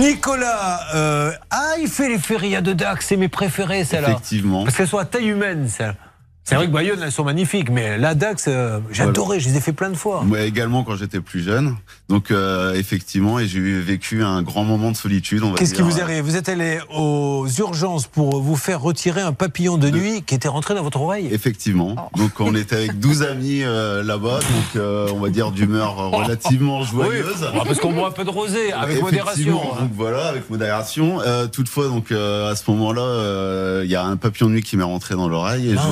Nicolas, euh, ah, il fait les férias de Dax, c'est mes préférés, celles-là. Effectivement. Parce qu'elles sont à taille humaine, celles. C'est vrai que Bayonne, elles sont magnifiques, mais la Dax, euh, Voilà. adoré, je les ai fait plein de fois. Moi également quand j'étais plus jeune. Donc euh, effectivement, et j'ai vécu un grand moment de solitude. on va Qu'est-ce qui vous est arrivé? Vous êtes allé aux urgences pour vous faire retirer un papillon de nuit qui était rentré dans votre oreille? Effectivement. Oh. Donc on était avec 12 amis euh, là-bas, donc euh, on va dire d'humeur relativement joyeuse. Ah, parce qu'on boit un peu de rosé, avec Effectivement, modération. hein. Donc voilà, avec modération. Euh, toutefois, donc euh, à ce moment-là, euh, il y a un papillon de nuit qui m'est rentré dans l'oreille et Ah,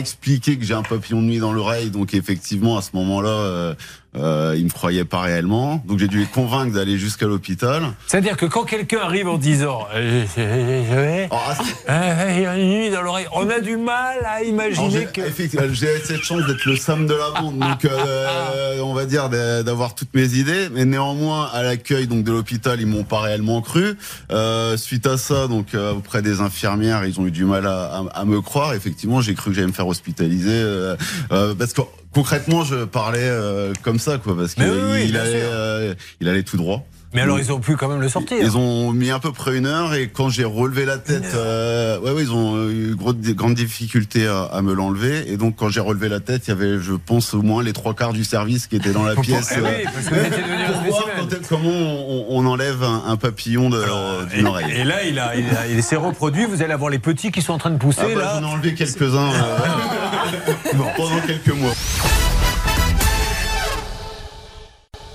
expliquer que j'ai un papillon de nuit dans l'oreille. Donc effectivement, à ce moment-là, euh, euh, ils me croyaient pas réellement. Donc j'ai dû les convaincre d'aller jusqu'à l'hôpital. C'est-à-dire que quand quelqu'un arrive en disant euh, à ce- euh, il y a une nuit dans l'oreille, on a du mal à imaginer que. effectivement, J'ai cette chance d'être le Sam de la bande, donc euh, on va dire d'avoir toutes mes idées, mais néanmoins à l'accueil donc de l'hôpital ils m'ont pas réellement cru. Euh, suite à ça donc euh, auprès des infirmières ils ont eu du mal à, à- à me croire. Effectivement j'ai cru que j'allais me faire hospitaliser euh, euh, parce que concrètement je parlais euh, comme ça quoi parce qu'il oui, il allait euh, il allait tout droit. Mais alors ils ont pu quand même le sortir. Ils ont mis à peu près une heure et quand j'ai relevé la tête, euh, ouais, ouais, ils ont eu gros, des grandes difficultés à, à me l'enlever. Et donc quand j'ai relevé la tête, il y avait, je pense, au moins les trois quarts du service qui étaient dans la pièce. eh oui, euh, parce que pour voir peut-être comment on, on enlève un, un papillon de- d'une Et, oreille. et là, il, a, il, a- il s'est reproduit. Vous allez avoir les petits qui sont en train de pousser. Ah bah, là. J'en ai enlevé quelques-uns euh, pendant quelques mois.